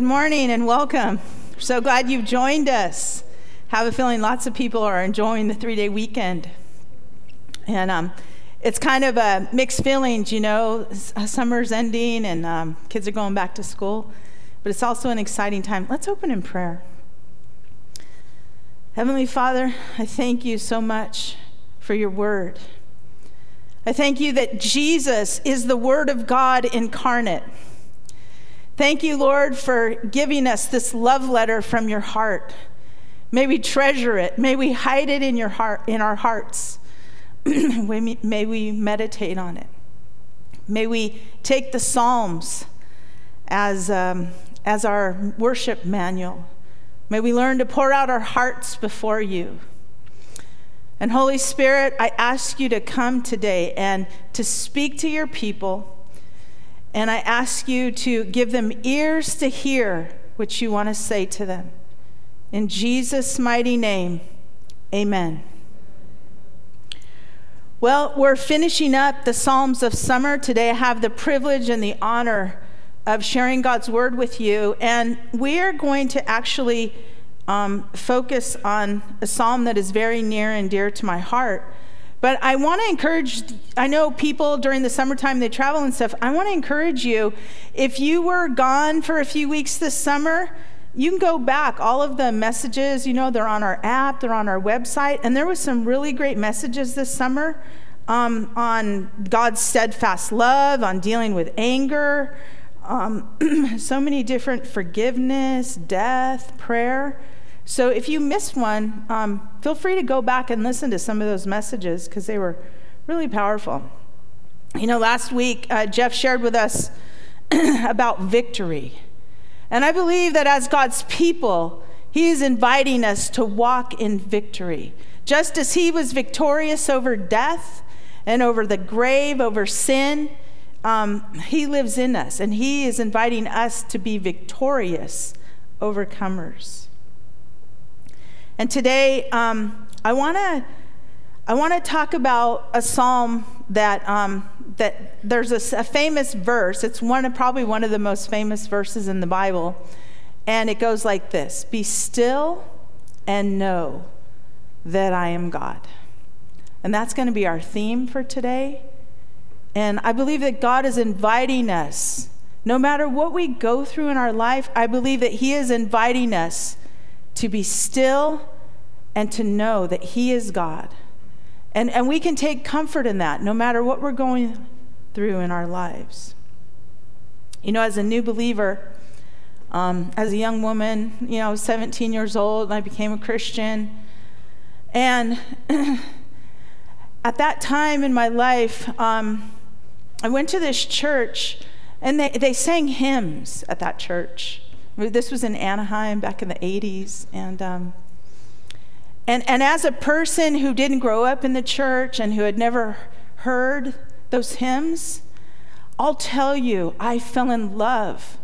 Good morning and welcome. So glad you've joined us. Have a feeling lots of people are enjoying the three day weekend. And um, it's kind of a mixed feelings, you know. Summer's ending and um, kids are going back to school, but it's also an exciting time. Let's open in prayer. Heavenly Father, I thank you so much for your word. I thank you that Jesus is the Word of God incarnate. Thank you, Lord, for giving us this love letter from your heart. May we treasure it. May we hide it in your heart, in our hearts. May we meditate on it. May we take the Psalms as, um, as our worship manual. May we learn to pour out our hearts before you. And Holy Spirit, I ask you to come today and to speak to your people and I ask you to give them ears to hear what you want to say to them. In Jesus' mighty name, amen. Well, we're finishing up the Psalms of Summer. Today I have the privilege and the honor of sharing God's word with you. And we are going to actually um, focus on a psalm that is very near and dear to my heart. But I want to encourage, I know people during the summertime, they travel and stuff. I want to encourage you, if you were gone for a few weeks this summer, you can go back. All of the messages, you know, they're on our app, they're on our website. And there was some really great messages this summer um, on God's steadfast love, on dealing with anger, um, so many different forgiveness, death, prayer. So if you missed one, um, feel free to go back and listen to some of those messages because they were really powerful. You know, last week, uh, Jeff shared with us about victory. And I believe that as God's people, He is inviting us to walk in victory. Just as He was victorious over death and over the grave, over sin, um, He lives in us, and He is inviting us to be victorious overcomers. And today, um, I want to I want to talk about a psalm that um, that there's a, a, famous verse. It's one of probably one of the most famous verses in the Bible, and it goes like this: "Be still and know that I am God." And that's going to be our theme for today. And I believe that God is inviting us, no matter what we go through in our life, I believe that He is inviting us to be still and to know that He is God. And, and we can take comfort in that no matter what we're going through in our lives. You know, as a new believer, um, as a young woman, you know, I was 17 years old and I became a Christian. And at that time in my life, um, I went to this church and they, they sang hymns at that church. This was in Anaheim back in the 80s. And, um, and, and as a person who didn't grow up in the church and who had never heard those hymns, I'll tell you, I fell in love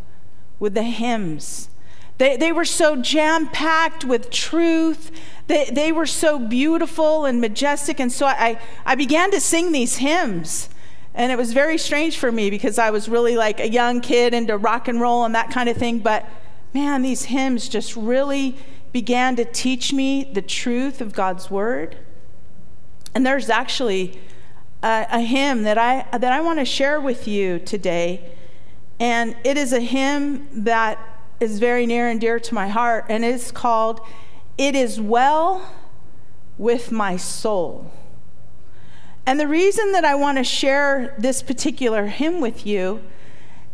with the hymns. They, they were so jam packed with truth. They, they were so beautiful and majestic. And so I, I began to sing these hymns. And it was very strange for me because I was really like a young kid into rock and roll and that kind of thing. But man, these hymns just really began to teach me the truth of God's word. And there's actually a, a hymn that I, that I want to share with you today. And it is a hymn that is very near and dear to my heart, and it's called It Is Well with My Soul. And the reason that I want to share this particular hymn with you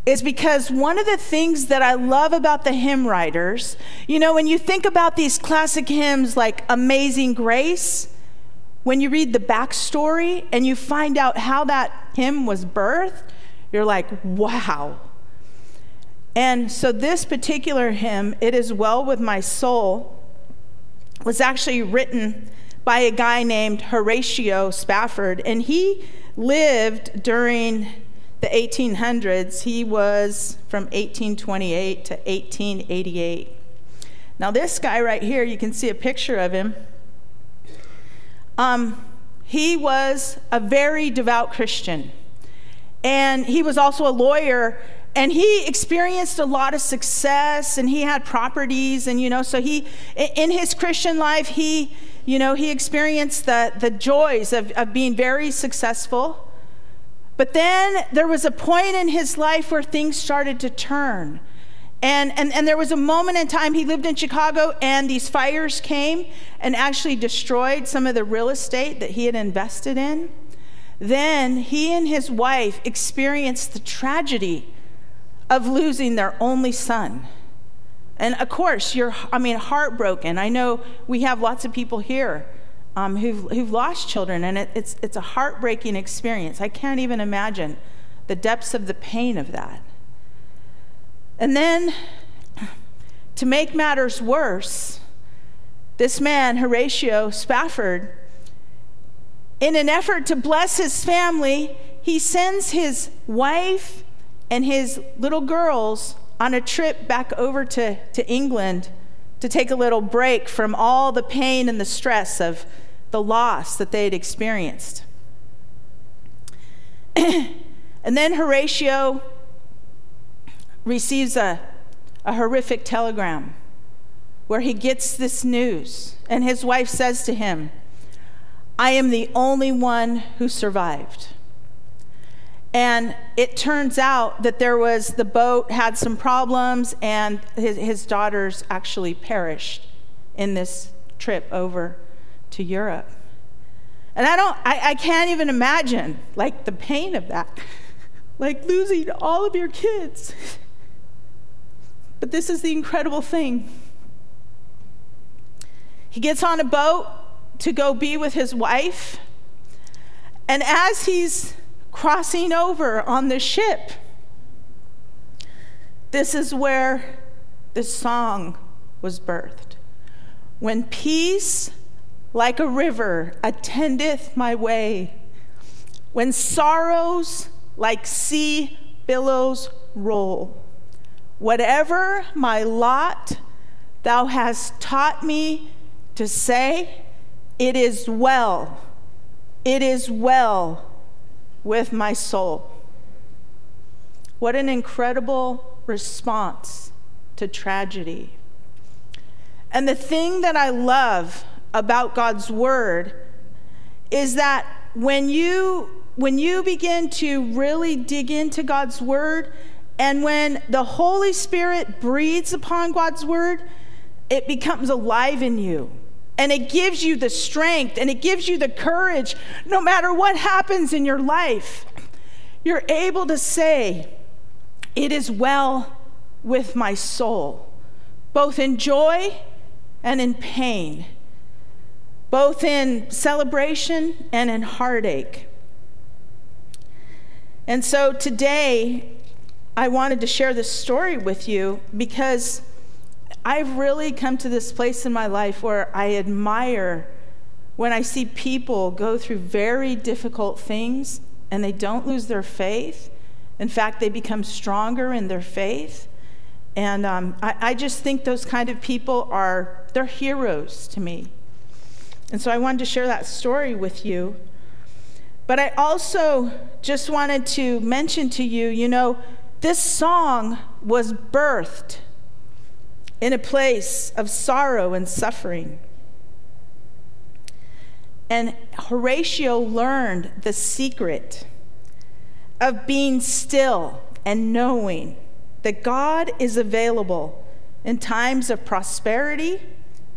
is because one of the things that I love about the hymn writers, you know, when you think about these classic hymns like Amazing Grace, when you read the backstory and you find out how that hymn was birthed, you're like, wow. And so, this particular hymn, It Is Well With My Soul, was actually written by a guy named Horatio Spafford, and he lived during the 1800s, he was from 1828 to 1888. Now, this guy right here, you can see a picture of him. Um, he was a very devout Christian. And he was also a lawyer, and he experienced a lot of success and he had properties and you know so he in his christian life he you know he experienced the, the joys of, of being very successful but then there was a point in his life where things started to turn and, and, and there was a moment in time he lived in chicago and these fires came and actually destroyed some of the real estate that he had invested in then he and his wife experienced the tragedy of losing their only son. And of course, you're, I mean, heartbroken. I know we have lots of people here um, who've, who've lost children, and it, it's, it's a heartbreaking experience. I can't even imagine the depths of the pain of that. And then, to make matters worse, this man, Horatio Spafford, in an effort to bless his family, he sends his wife and his little girls on a trip back over to, to England to take a little break from all the pain and the stress of the loss that they had experienced. and then Horatio receives a, a horrific telegram where he gets this news, and his wife says to him, I am the only one who survived. And it turns out that there was the boat had some problems, and his, his daughters actually perished in this trip over to Europe. And I don't, I, I can't even imagine like the pain of that, like losing all of your kids. But this is the incredible thing. He gets on a boat to go be with his wife, and as he's crossing over on the ship. This is where the song was birthed. When peace like a river attendeth my way, when sorrows like sea billows roll, whatever my lot thou hast taught me to say, it is well, it is well with my soul. What an incredible response to tragedy. And the thing that I love about God's word is that when you when you begin to really dig into God's word and when the Holy Spirit breathes upon God's word, it becomes alive in you. And it gives you the strength and it gives you the courage no matter what happens in your life. You're able to say, It is well with my soul, both in joy and in pain, both in celebration and in heartache. And so today, I wanted to share this story with you because I've really come to this place in my life where I admire when I see people go through very difficult things and they don't lose their faith. In fact, they become stronger in their faith. And um, I, I just think those kind of people are, they're heroes to me. And so I wanted to share that story with you. But I also just wanted to mention to you, you know, this song was birthed in a place of sorrow and suffering. And Horatio learned the secret of being still and knowing that God is available in times of prosperity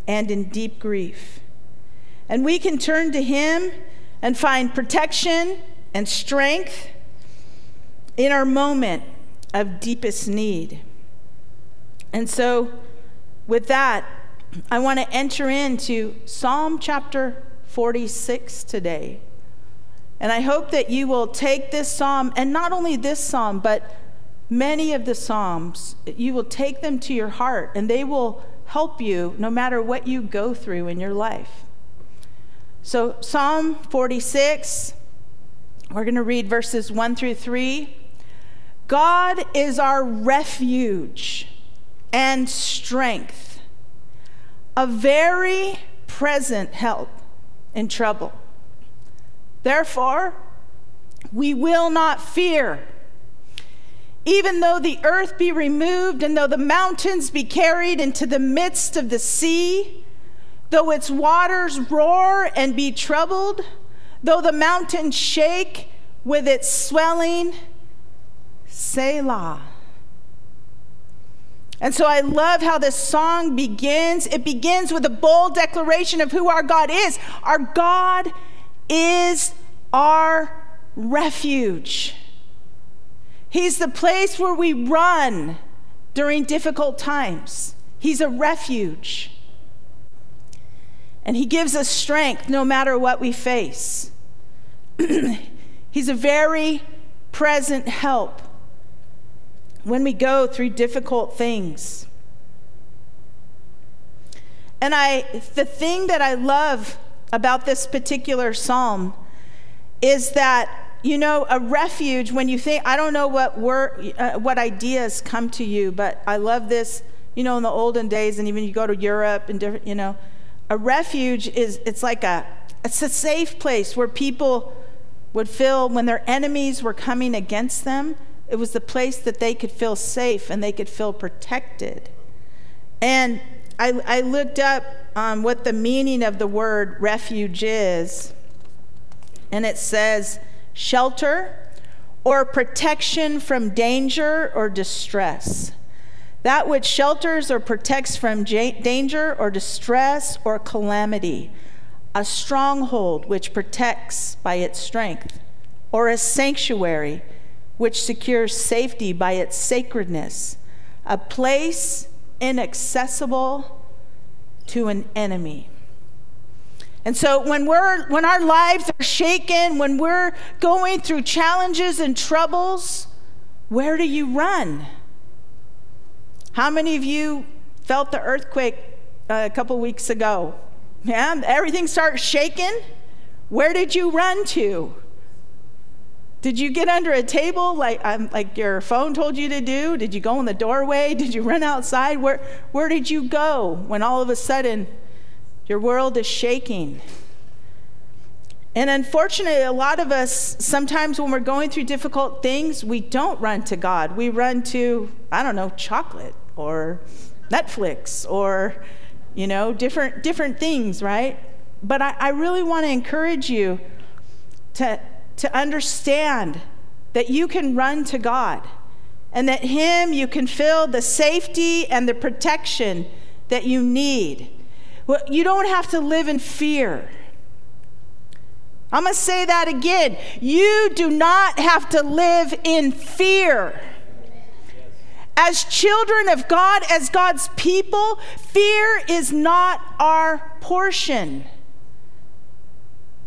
and in deep grief. And we can turn to Him and find protection and strength in our moment of deepest need. And so, with that, I want to enter into Psalm chapter 46 today. And I hope that you will take this psalm, and not only this psalm, but many of the psalms, you will take them to your heart, and they will help you no matter what you go through in your life. So, Psalm 46, we're going to read verses 1 through 3. God is our refuge and strength, a very present help in trouble. Therefore, we will not fear. Even though the earth be removed, and though the mountains be carried into the midst of the sea, though its waters roar and be troubled, though the mountains shake with its swelling, Selah. And so I love how this song begins. It begins with a bold declaration of who our God is. Our God is our refuge. He's the place where we run during difficult times. He's a refuge. And He gives us strength no matter what we face. He's a very present help when we go through difficult things. And I the thing that I love about this particular psalm is that you know a refuge when you think I don't know what word uh, what ideas come to you but I love this you know in the olden days and even you go to Europe and different you know a refuge is it's like a it's a safe place where people would feel when their enemies were coming against them it was the place that they could feel safe and they could feel protected. And I, I looked up um, what the meaning of the word refuge is, and it says shelter or protection from danger or distress. That which shelters or protects from danger or distress or calamity. A stronghold which protects by its strength, or a sanctuary which secures safety by its sacredness, a place inaccessible to an enemy. And so when we're when our lives are shaken, when we're going through challenges and troubles, where do you run? How many of you felt the earthquake uh, a couple weeks ago? Man, everything starts shaking. Where did you run to? Did you get under a table like, um, like your phone told you to do? Did you go in the doorway? Did you run outside? Where, where did you go when all of a sudden your world is shaking? And unfortunately, a lot of us, sometimes when we're going through difficult things, we don't run to God. We run to, I don't know, chocolate or Netflix or, you know, different, different things, right? But I, I really want to encourage you to to understand that you can run to God and that Him you can feel the safety and the protection that you need. Well, you don't have to live in fear. I'm going to say that again. You do not have to live in fear. As children of God, as God's people, fear is not our portion.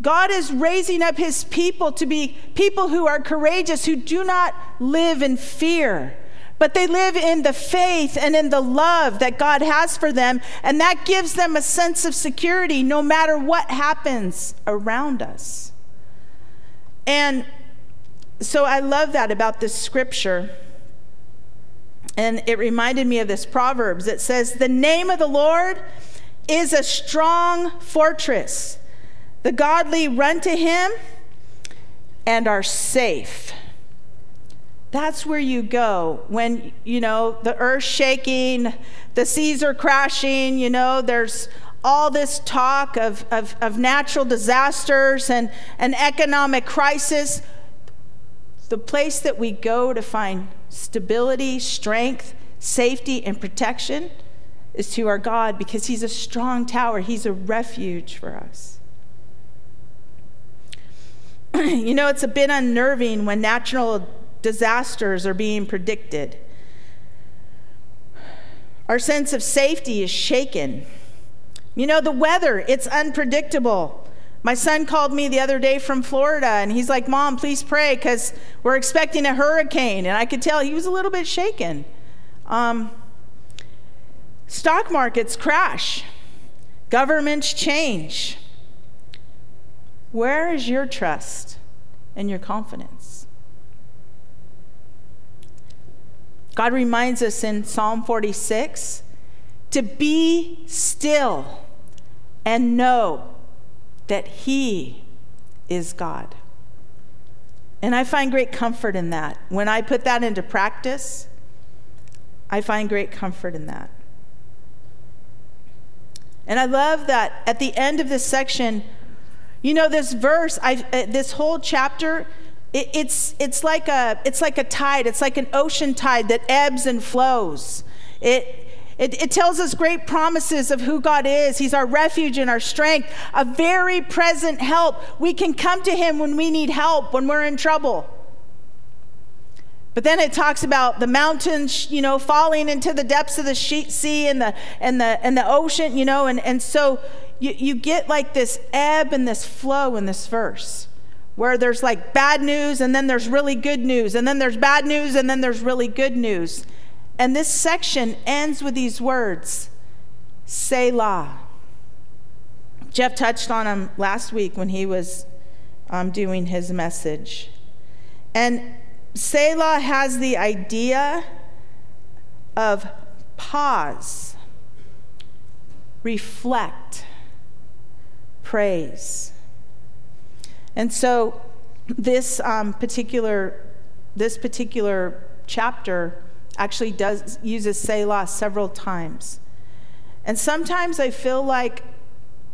God is raising up his people to be people who are courageous, who do not live in fear, but they live in the faith and in the love that God has for them. And that gives them a sense of security no matter what happens around us. And so I love that about this scripture. And it reminded me of this Proverbs. It says, The name of the Lord is a strong fortress. The godly run to him and are safe. That's where you go when, you know, the earth's shaking, the seas are crashing, you know, there's all this talk of, of, of natural disasters and an economic crisis. The place that we go to find stability, strength, safety, and protection is to our God because He's a strong tower, He's a refuge for us. you know, it's a bit unnerving when natural disasters are being predicted. Our sense of safety is shaken. You know, the weather, it's unpredictable. My son called me the other day from Florida and he's like, Mom, please pray because we're expecting a hurricane. And I could tell he was a little bit shaken. Um, stock markets crash, governments change. Where is your trust and your confidence? God reminds us in Psalm 46 to be still and know that He is God. And I find great comfort in that. When I put that into practice, I find great comfort in that. And I love that at the end of this section, you know, this verse, I, uh, this whole chapter, it, it's, it's, like a, it's like a tide, it's like an ocean tide that ebbs and flows. It, it, it, tells us great promises of who God is. He's our refuge and our strength, a very present help. We can come to Him when we need help, when we're in trouble. But then it talks about the mountains, you know, falling into the depths of the sea and the, and the, and the ocean, you know, and, and so you, you get like this ebb and this flow in this verse where there's like bad news and then there's really good news, and then there's bad news and then there's really good news. And this section ends with these words Selah. Jeff touched on them last week when he was um, doing his message. And Selah has the idea of pause, reflect, praise. And so this um, particular this particular chapter actually does uses Selah several times. And sometimes I feel like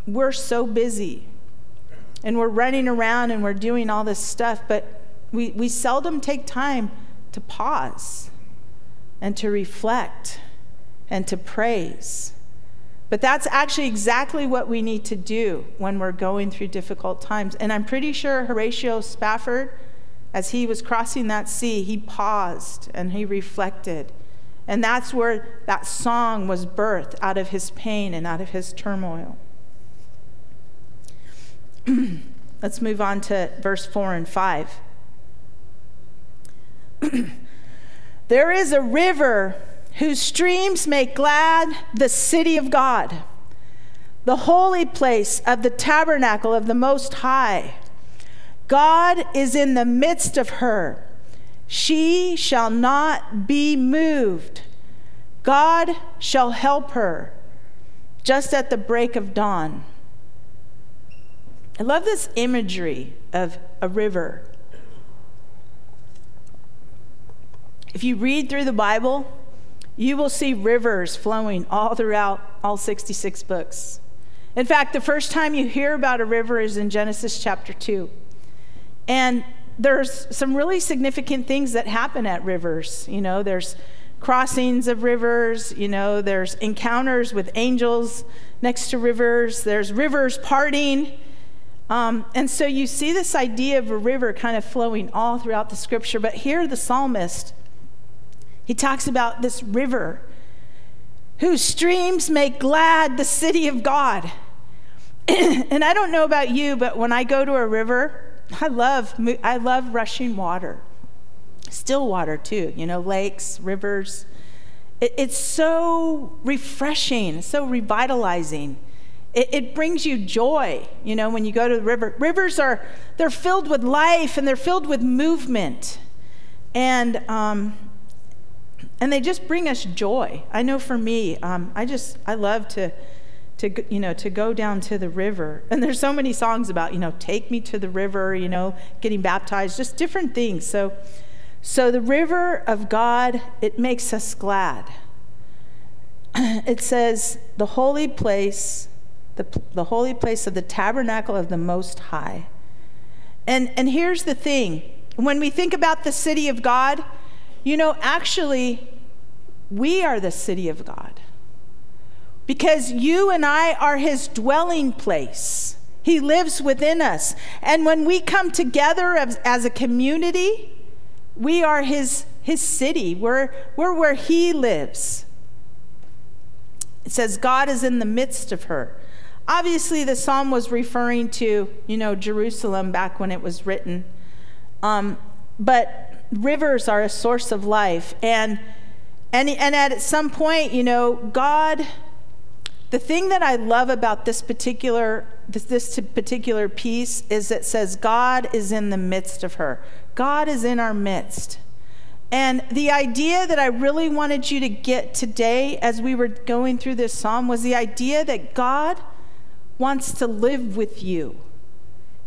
we're so busy and we're running around and we're doing all this stuff, but we, we seldom take time to pause and to reflect and to praise. But that's actually exactly what we need to do when we're going through difficult times. And I'm pretty sure Horatio Spafford, as he was crossing that sea, he paused and he reflected. And that's where that song was birthed out of his pain and out of his turmoil. Let's move on to verse 4 and 5. there is a river whose streams make glad the city of God, the holy place of the tabernacle of the Most High. God is in the midst of her. She shall not be moved. God shall help her just at the break of dawn. I love this imagery of a river. If you read through the Bible, you will see rivers flowing all throughout all 66 books. In fact, the first time you hear about a river is in Genesis chapter 2. And there's some really significant things that happen at rivers. You know, there's crossings of rivers, you know, there's encounters with angels next to rivers, there's rivers parting. Um, and so you see this idea of a river kind of flowing all throughout the scripture. But here, the psalmist he talks about this river whose streams make glad the city of God. and I don't know about you, but when I go to a river, I love, I love rushing water, still water too, you know, lakes, rivers. It, it's so refreshing, so revitalizing. It, it, brings you joy, you know, when you go to the river. Rivers are, they're filled with life and they're filled with movement. And um, and they just bring us joy. I know for me, um, I just I love to to you know to go down to the river. And there's so many songs about you know take me to the river, you know, getting baptized, just different things. So so the river of God it makes us glad. It says the holy place, the the holy place of the tabernacle of the Most High. And and here's the thing: when we think about the city of God you know, actually, we are the city of God because you and I are his dwelling place. He lives within us. And when we come together as, as a community, we are his, his city. We're, we're where he lives. It says, God is in the midst of her. Obviously, the psalm was referring to, you know, Jerusalem back when it was written. Um, but rivers are a source of life. And, and, and at some point, you know, God, the thing that I love about this particular, this, this particular piece is it says, God is in the midst of her. God is in our midst. And the idea that I really wanted you to get today as we were going through this psalm was the idea that God wants to live with you.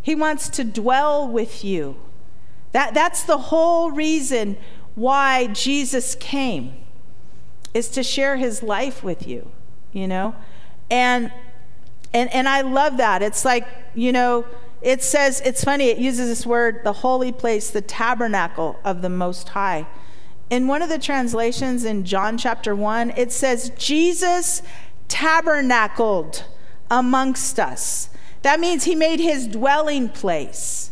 He wants to dwell with you. That, that's the whole reason why Jesus came, is to share his life with you, you know? And, and, and I love that. It's like, you know, it says, it's funny, it uses this word, the holy place, the tabernacle of the Most High. In one of the translations in John chapter 1, it says, Jesus tabernacled amongst us. That means he made his dwelling place.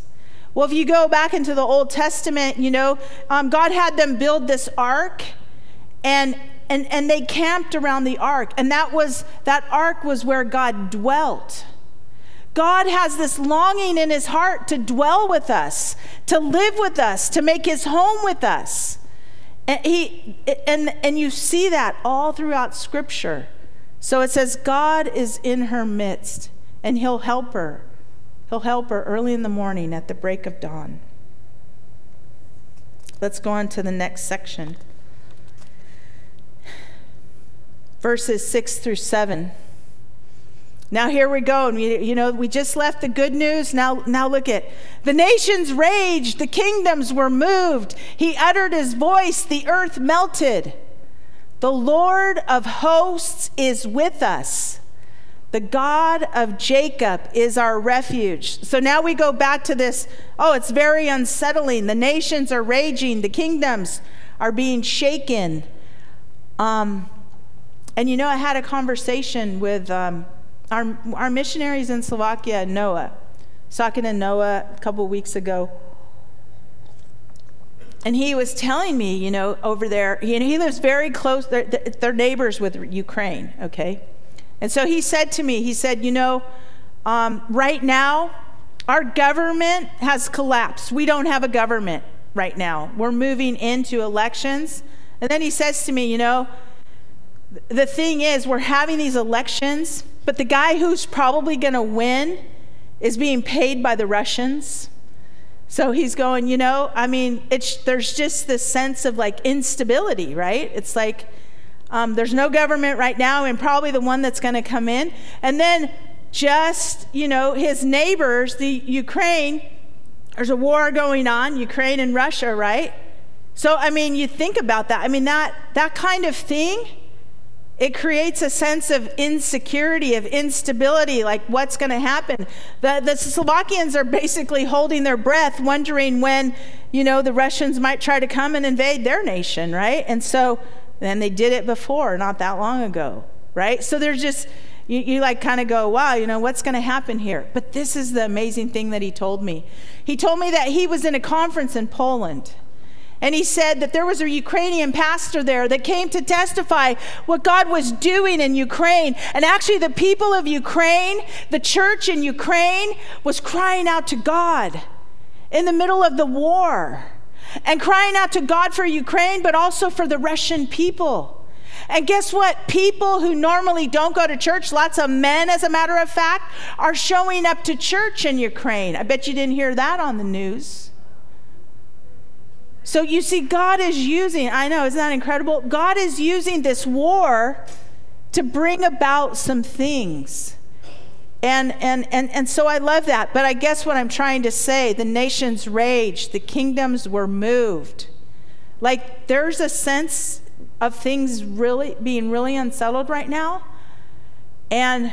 Well, if you go back into the Old Testament, you know, um, God had them build this ark, and and and they camped around the ark, and that was that ark was where God dwelt. God has this longing in his heart to dwell with us, to live with us, to make his home with us. And he and and you see that all throughout scripture. So it says God is in her midst and he'll help her. He'll help her early in the morning at the break of dawn. Let's go on to the next section. Verses 6 through 7. Now here we go. And you know, we just left the good news. Now, now look at the nations raged, the kingdoms were moved. He uttered his voice, the earth melted. The Lord of hosts is with us. The God of Jacob is our refuge. So now we go back to this. Oh, it's very unsettling. The nations are raging, the kingdoms are being shaken. Um, and you know, I had a conversation with um, our, our missionaries in Slovakia, Noah. Talking to Noah a couple weeks ago. And he was telling me, you know, over there, know, he lives very close, they're, they're neighbors with Ukraine, okay? And so he said to me, he said, You know, um, right now, our government has collapsed. We don't have a government right now. We're moving into elections. And then he says to me, You know, the thing is, we're having these elections, but the guy who's probably going to win is being paid by the Russians. So he's going, you know, I mean, it's, there's just this sense of like instability, right? It's like, um, there's no government right now, and probably the one that's going to come in. And then just, you know, his neighbors, the Ukraine, there's a war going on, Ukraine and Russia, right? So, I mean, you think about that. I mean, that, that kind of thing, it creates a sense of insecurity, of instability, like what's going to happen. The, the Slovakians are basically holding their breath, wondering when, you know, the Russians might try to come and invade their nation, right? And so, then they did it before, not that long ago, right? So there's just, you, you like kind of go, wow, you know, what's going to happen here? But this is the amazing thing that he told me. He told me that he was in a conference in Poland. And he said that there was a Ukrainian pastor there that came to testify what God was doing in Ukraine. And actually, the people of Ukraine, the church in Ukraine, was crying out to God in the middle of the war and crying out to God for Ukraine, but also for the Russian people. And guess what? People who normally don't go to church, lots of men, as a matter of fact, are showing up to church in Ukraine. I bet you didn't hear that on the news. So you see, God is using, I know, isn't that incredible? God is using this war to bring about some things. And, and, and, and so I love that. But I guess what I'm trying to say the nations raged, the kingdoms were moved. Like there's a sense of things really being really unsettled right now. And,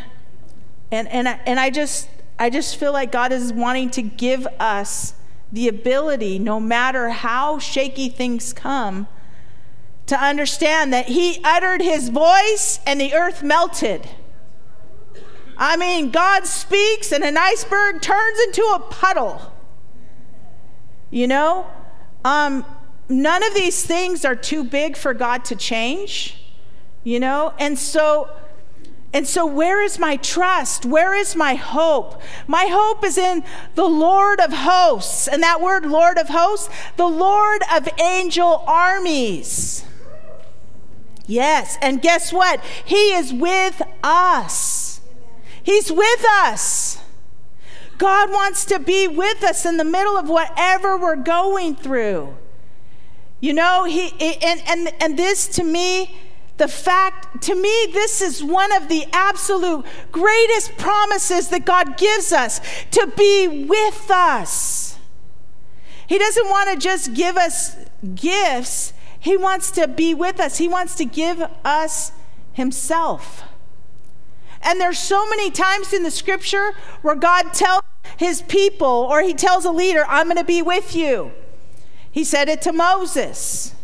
and, and, I, and I, just, I just feel like God is wanting to give us the ability, no matter how shaky things come, to understand that He uttered His voice and the earth melted. I mean, God speaks and an iceberg turns into a puddle. You know? Um, none of these things are too big for God to change. You know? And so and so, where is my trust? Where is my hope? My hope is in the Lord of hosts. And that word, Lord of hosts, the Lord of angel armies. Yes, and guess what? He is with us. He's with us. God wants to be with us in the middle of whatever we're going through. You know, he and and and this to me the fact to me this is one of the absolute greatest promises that God gives us to be with us. He doesn't want to just give us gifts, He wants to be with us. He wants to give us Himself. And there's so many times in the scripture where God tells his people or he tells a leader, I'm going to be with you. He said it to Moses.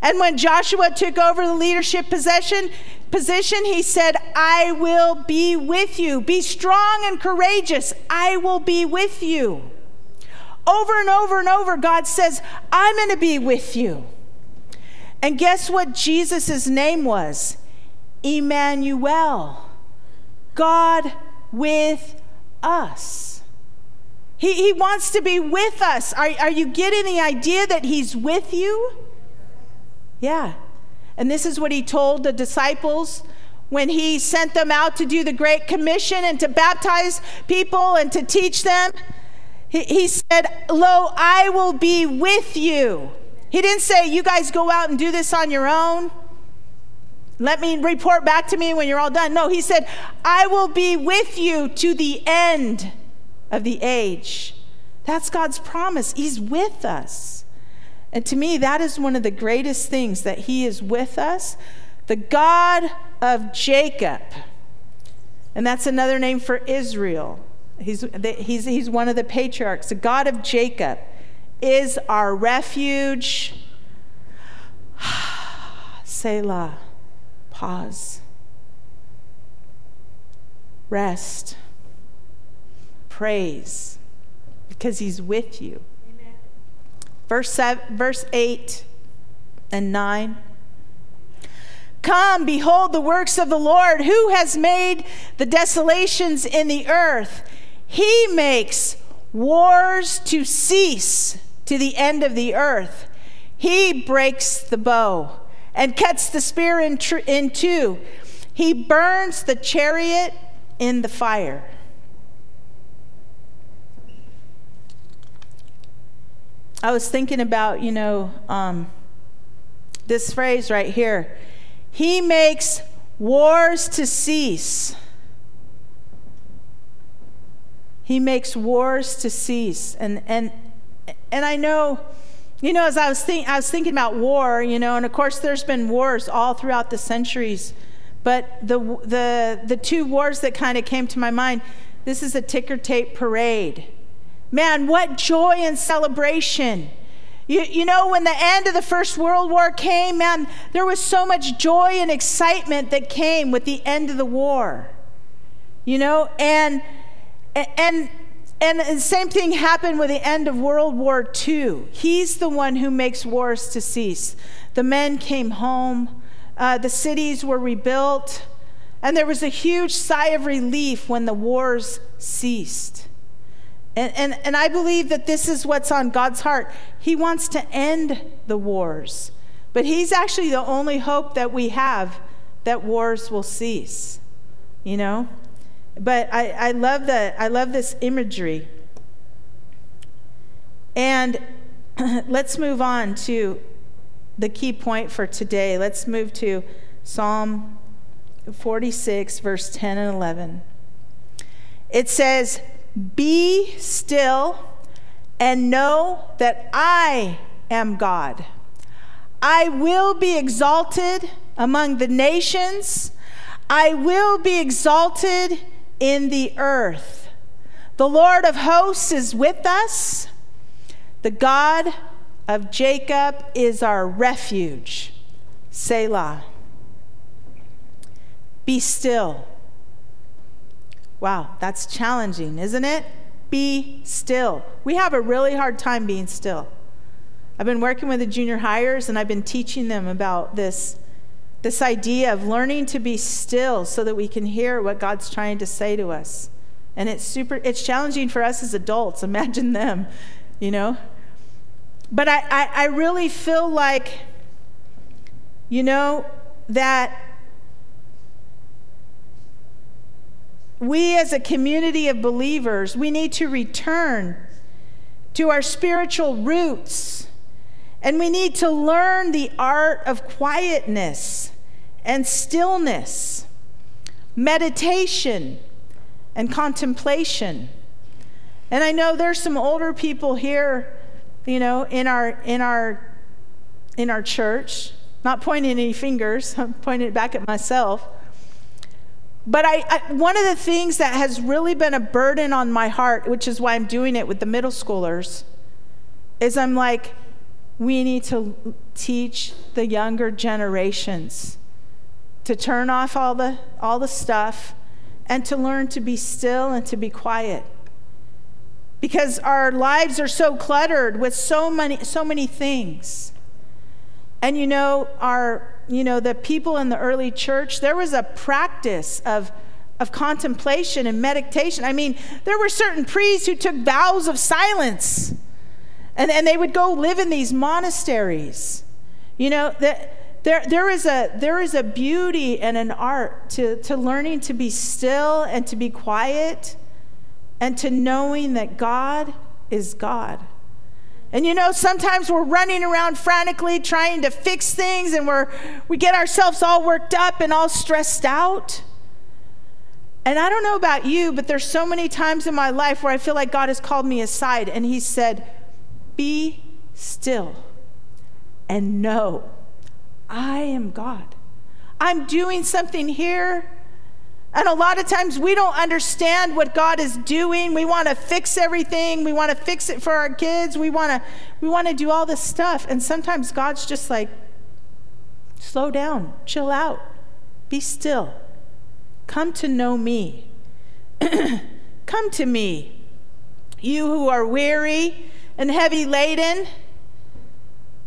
And when Joshua took over the leadership possession, position, he said, I will be with you. Be strong and courageous. I will be with you. Over and over and over, God says, I'm going to be with you. And guess what Jesus' name was? Emmanuel. God with us. He, he wants to be with us. Are, are you getting the idea that He's with you? Yeah. And this is what He told the disciples when He sent them out to do the Great Commission and to baptize people and to teach them. He, he said, Lo, I will be with you. He didn't say, You guys go out and do this on your own. Let me report back to me when you're all done. No, he said, I will be with you to the end of the age. That's God's promise. He's with us. And to me, that is one of the greatest things that He is with us. The God of Jacob. And that's another name for Israel. He's, he's, he's one of the patriarchs. The God of Jacob is our refuge. Selah. Pause. Rest. Praise because he's with you. Verse, seven, verse 8 and 9. Come, behold the works of the Lord, who has made the desolations in the earth. He makes wars to cease to the end of the earth. He breaks the bow and cuts the spear in, tr- in two. He burns the chariot in the fire. I was thinking about, you know, um, this phrase right here. He makes wars to cease. He makes wars to cease. And, and, and I know you know, as I was, think, I was thinking about war, you know, and of course there's been wars all throughout the centuries, but the, the, the two wars that kind of came to my mind this is a ticker tape parade. Man, what joy and celebration. You, you know, when the end of the First World War came, man, there was so much joy and excitement that came with the end of the war. You know, and, and and the same thing happened with the end of World War II. He's the one who makes wars to cease. The men came home, uh, the cities were rebuilt, and there was a huge sigh of relief when the wars ceased. And, and, and I believe that this is what's on God's heart. He wants to end the wars, but He's actually the only hope that we have that wars will cease. You know? But I, I love that. I love this imagery. And let's move on to the key point for today. Let's move to Psalm 46, verse 10 and 11. It says, Be still and know that I am God. I will be exalted among the nations, I will be exalted in the earth. The Lord of hosts is with us. The God of Jacob is our refuge. Selah. Be still. Wow, that's challenging, isn't it? Be still. We have a really hard time being still. I've been working with the junior hires and I've been teaching them about this this idea of learning to be still so that we can hear what God's trying to say to us. And it's super, it's challenging for us as adults. Imagine them, you know? But I, I, I really feel like, you know, that we as a community of believers, we need to return to our spiritual roots and we need to learn the art of quietness and stillness, meditation and contemplation. And I know there's some older people here you know, in our in our in our church. Not pointing any fingers, I'm pointing it back at myself. But I, I, one of the things that has really been a burden on my heart, which is why I'm doing it with the middle schoolers, is I'm like, we need to teach the younger generations to turn off all the, all the stuff and to learn to be still and to be quiet. Because our lives are so cluttered with so many, so many things. And you know, our, you know, the people in the early church, there was a practice of, of contemplation and meditation. I mean, there were certain priests who took vows of silence. And, and they would go live in these monasteries. You know, that there, there, is a, there is a beauty and an art to, to learning to be still and to be quiet and to knowing that God is God. And you know, sometimes we're running around frantically trying to fix things and we're, we get ourselves all worked up and all stressed out. And I don't know about you, but there's so many times in my life where I feel like God has called me aside and He said, Be still and know I am God. I'm doing something here and a lot of times we don't understand what God is doing. We want to fix everything. We want to fix it for our kids. We want to we want to do all this stuff. And sometimes God's just like slow down, chill out. Be still. Come to know me. Come to me. You who are weary and heavy laden,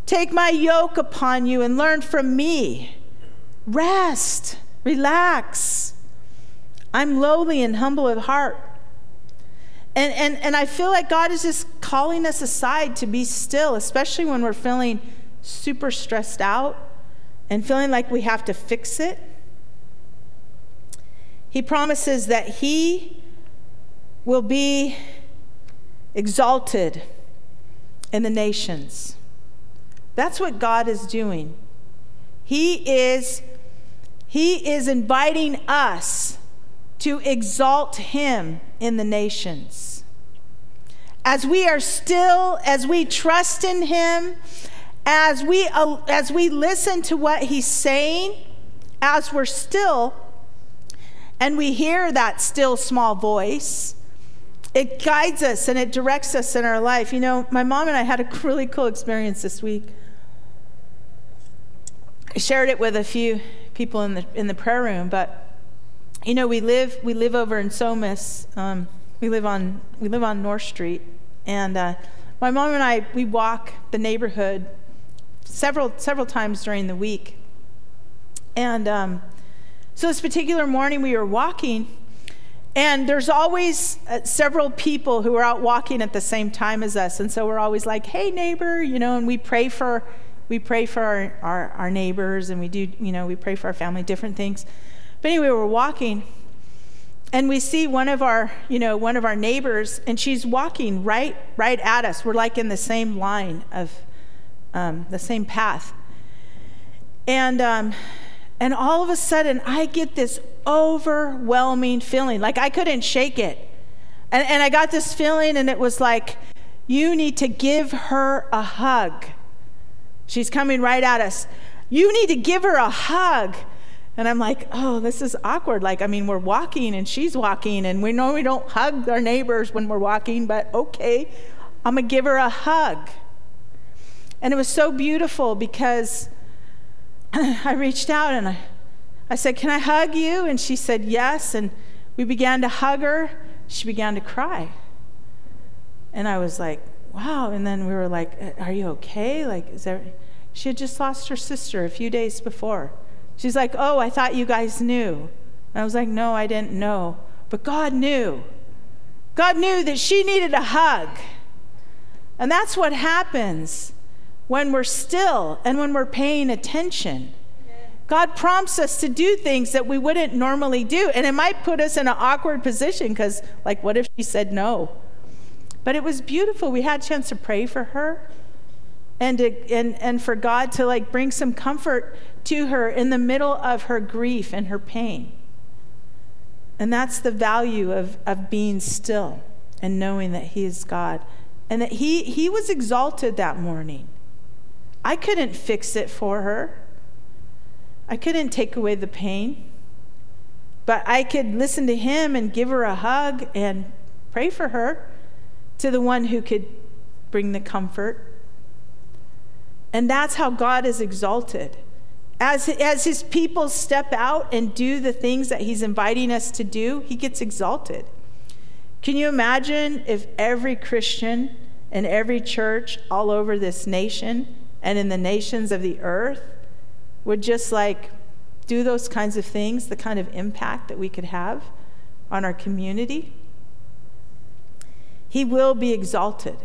take my yoke upon you and learn from me. Rest. Relax. I'm lowly and humble of heart. And, and, and I feel like God is just calling us aside to be still, especially when we're feeling super stressed out and feeling like we have to fix it. He promises that He will be exalted in the nations. That's what God is doing. He is he is inviting us to exalt him in the nations. As we are still, as we trust in him, as we, uh, as we listen to what he's saying, as we're still, and we hear that still small voice, it guides us and it directs us in our life. You know, my mom and I had a really cool experience this week. I shared it with a few people in the, in the prayer room, but you know, we live we live over in Somis. Um, we live on we live on North Street, and uh, my mom and I we walk the neighborhood several several times during the week. And um, so this particular morning we were walking, and there's always uh, several people who are out walking at the same time as us, and so we're always like, "Hey, neighbor," you know, and we pray for we pray for our, our, our neighbors, and we do you know we pray for our family, different things. But anyway, we're walking and we see one of our, you know, one of our neighbors, and she's walking right, right at us. We're like in the same line of um, the same path. And um, and all of a sudden, I get this overwhelming feeling, like I couldn't shake it. And, and I got this feeling, and it was like, you need to give her a hug. She's coming right at us. You need to give her a hug. And I'm like, oh, this is awkward. Like, I mean, we're walking and she's walking, and we know we don't hug our neighbors when we're walking, but okay, I'm to give her a hug. And it was so beautiful because I reached out and I, I said, Can I hug you? And she said, Yes. And we began to hug her. She began to cry. And I was like, Wow. And then we were like, Are you okay? Like, is there. She had just lost her sister a few days before. She's like, Oh, I thought you guys knew. And I was like, No, I didn't know. But God knew. God knew that she needed a hug. And that's what happens when we're still and when we're paying attention. God prompts us to do things that we wouldn't normally do. And it might put us in an awkward position because, like, what if she said no? But it was beautiful. We had a chance to pray for her and, to, and, and for God to, like, bring some comfort to her in the middle of her grief and her pain. And that's the value of, of being still and knowing that He is God and that he, he was exalted that morning. I couldn't fix it for her, I couldn't take away the pain. But I could listen to him and give her a hug and pray for her to the one who could bring the comfort. And that's how God is exalted. As, as his people step out and do the things that he's inviting us to do, he gets exalted. Can you imagine if every Christian and every church all over this nation and in the nations of the earth would just like do those kinds of things, the kind of impact that we could have on our community? He will be exalted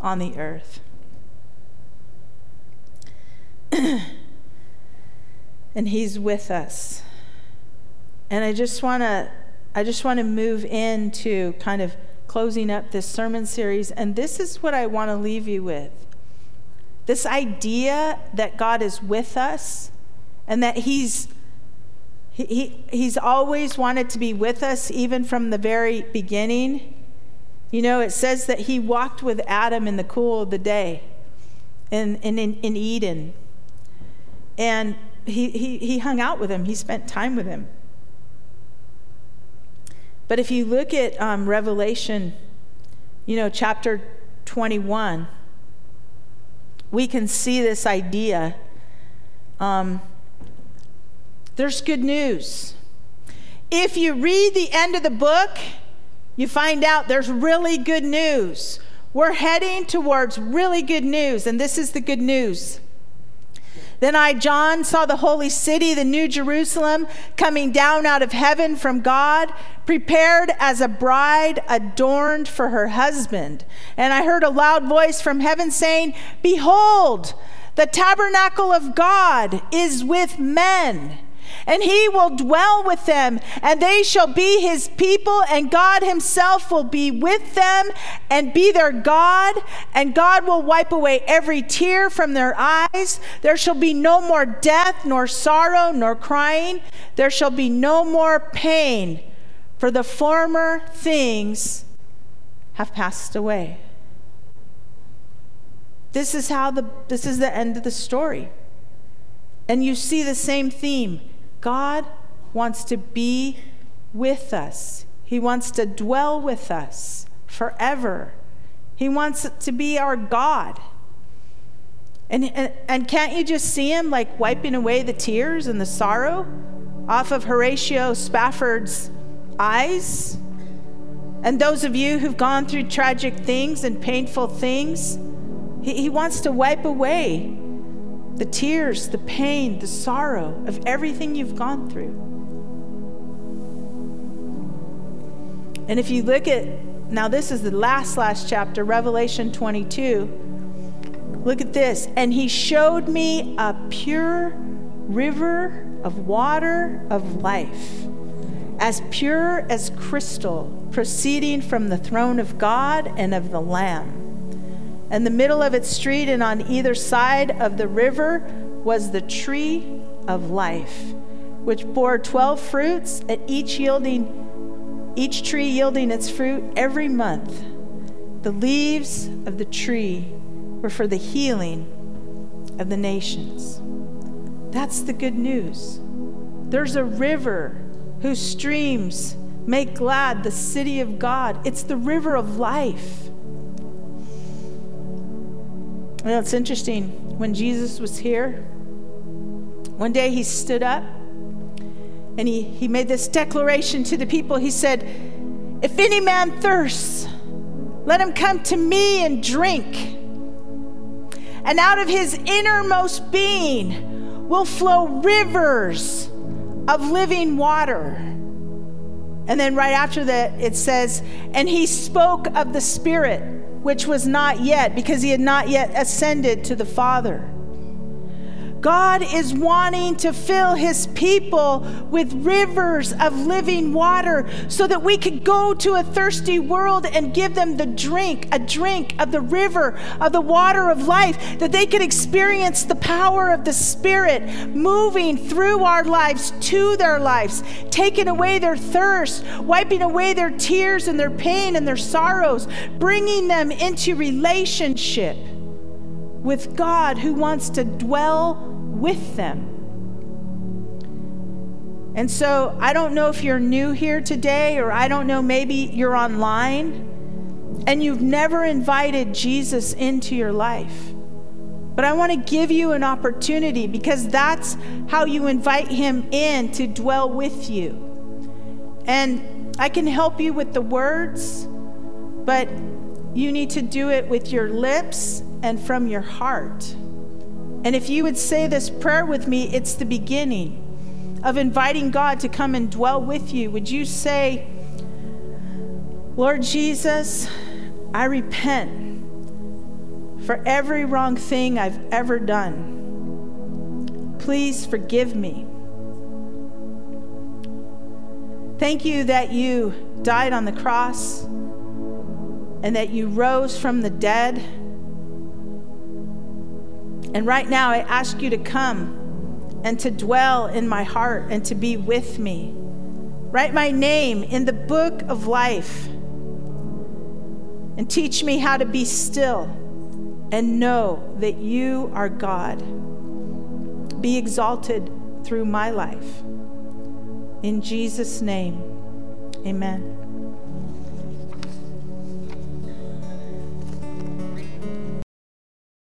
on the earth. and he's with us. And I just want to I just want to move into kind of closing up this sermon series and this is what I want to leave you with. This idea that God is with us and that he's he, he, he's always wanted to be with us even from the very beginning. You know, it says that he walked with Adam in the cool of the day in, in, in Eden. And he, he, he hung out with him, he spent time with him. But if you look at um, Revelation, you know, chapter 21, we can see this idea. Um, there's good news. If you read the end of the book, you find out there's really good news. We're heading towards really good news, and this is the good news. Then I, John, saw the holy city, the new Jerusalem, coming down out of heaven from God, prepared as a bride adorned for her husband. And I heard a loud voice from heaven saying, Behold, the tabernacle of God is with men and he will dwell with them, and they shall be his people, and God himself will be with them and be their God, and God will wipe away every tear from their eyes. There shall be no more death, nor sorrow, nor crying. There shall be no more pain, for the former things have passed away. This is how the this is the end of the story. And you see the same theme God wants to be with us, He wants to dwell with us forever. He wants to be our God. And, and, and, can't you just see him like wiping away the tears and the sorrow off of Horatio Spafford's eyes? And those of you who've gone through tragic things and painful things, he, he wants to wipe away the tears, the pain, the sorrow of everything you've gone through. And if you look at, now this is the last, last chapter, Revelation 22. Look at this. And he showed me a pure river of water of life, as pure as crystal, proceeding from the throne of God and of the Lamb. And the middle of its street and on either side of the river was the tree of life, which bore 12 fruits, at each yielding each tree yielding its fruit every month. The leaves of the tree were for the healing of the nations. That's the good news. There's a river whose streams make glad the city of God. It's the river of life. Well, it's interesting. When Jesus was here, one day he stood up and he, he made this declaration to the people. He said, If any man thirsts, let him come to me and drink. And out of his innermost being will flow rivers of living water. And then right after that, it says, And he spoke of the Spirit which was not yet, because he had not yet ascended to the Father, God is wanting to fill his people with rivers of living water so that we could go to a thirsty world and give them the drink, a drink of the river of the water of life, that they could experience the power of the Spirit moving through our lives to their lives, taking away their thirst, wiping away their tears and their pain and their sorrows, bringing them into relationship with God who wants to dwell with them. And so I don't know if you're new here today, or I don't know, maybe you're online and you've never invited Jesus into your life. But I want to give you an opportunity because that's how you invite him in to dwell with you. And I can help you with the words, but you need to do it with your lips and from your heart. And if you would say this prayer with me, it's the beginning of inviting God to come and dwell with you. Would you say, Lord Jesus, I repent for every wrong thing I've ever done. Please forgive me. Thank you that you died on the cross and that you rose from the dead and right now, I ask you to come and to dwell in my heart and to be with me. Write my name in the book of life and teach me how to be still and know that you are God. Be exalted through my life. In Jesus' name, amen.